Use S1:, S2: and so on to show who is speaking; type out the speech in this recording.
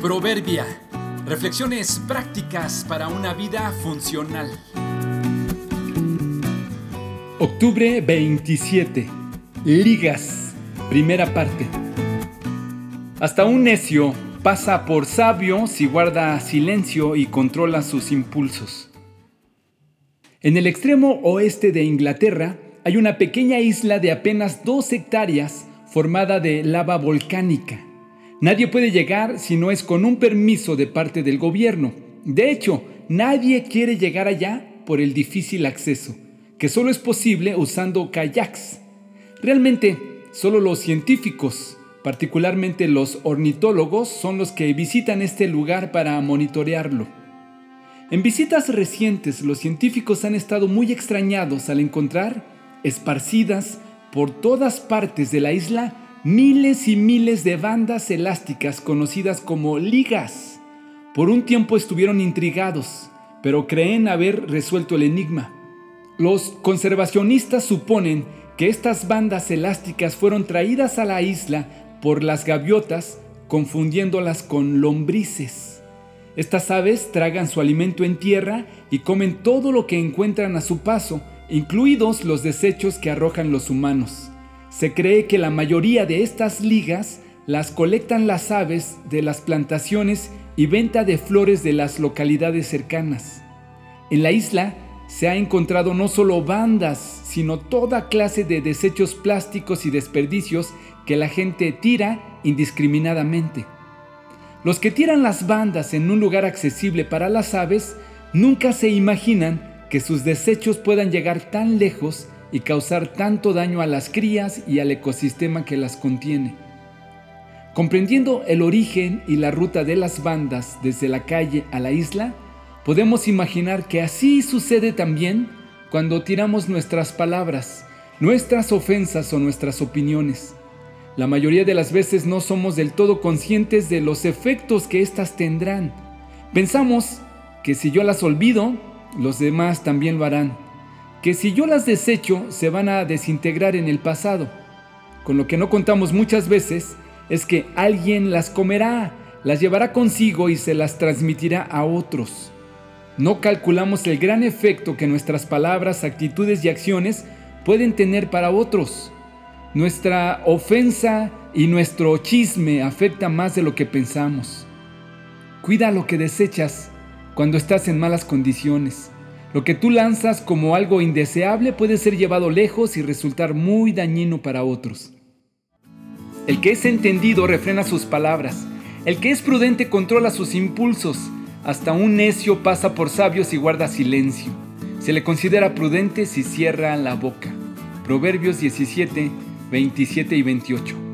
S1: Proverbia. Reflexiones prácticas para una vida funcional.
S2: Octubre 27. Ligas. Primera parte. Hasta un necio pasa por sabio si guarda silencio y controla sus impulsos. En el extremo oeste de Inglaterra hay una pequeña isla de apenas dos hectáreas formada de lava volcánica. Nadie puede llegar si no es con un permiso de parte del gobierno. De hecho, nadie quiere llegar allá por el difícil acceso, que solo es posible usando kayaks. Realmente, solo los científicos, particularmente los ornitólogos, son los que visitan este lugar para monitorearlo. En visitas recientes, los científicos han estado muy extrañados al encontrar, esparcidas por todas partes de la isla, miles y miles de bandas elásticas conocidas como ligas. Por un tiempo estuvieron intrigados, pero creen haber resuelto el enigma. Los conservacionistas suponen que estas bandas elásticas fueron traídas a la isla por las gaviotas, confundiéndolas con lombrices. Estas aves tragan su alimento en tierra y comen todo lo que encuentran a su paso, incluidos los desechos que arrojan los humanos. Se cree que la mayoría de estas ligas las colectan las aves de las plantaciones y venta de flores de las localidades cercanas. En la isla se ha encontrado no solo bandas, sino toda clase de desechos plásticos y desperdicios que la gente tira indiscriminadamente. Los que tiran las bandas en un lugar accesible para las aves nunca se imaginan que sus desechos puedan llegar tan lejos y causar tanto daño a las crías y al ecosistema que las contiene. Comprendiendo el origen y la ruta de las bandas desde la calle a la isla, podemos imaginar que así sucede también cuando tiramos nuestras palabras, nuestras ofensas o nuestras opiniones. La mayoría de las veces no somos del todo conscientes de los efectos que éstas tendrán. Pensamos que si yo las olvido, los demás también lo harán que si yo las desecho se van a desintegrar en el pasado. Con lo que no contamos muchas veces es que alguien las comerá, las llevará consigo y se las transmitirá a otros. No calculamos el gran efecto que nuestras palabras, actitudes y acciones pueden tener para otros. Nuestra ofensa y nuestro chisme afecta más de lo que pensamos. Cuida lo que desechas cuando estás en malas condiciones. Lo que tú lanzas como algo indeseable puede ser llevado lejos y resultar muy dañino para otros. El que es entendido refrena sus palabras. El que es prudente controla sus impulsos. Hasta un necio pasa por sabios y guarda silencio. Se le considera prudente si cierra la boca. Proverbios 17, 27 y 28.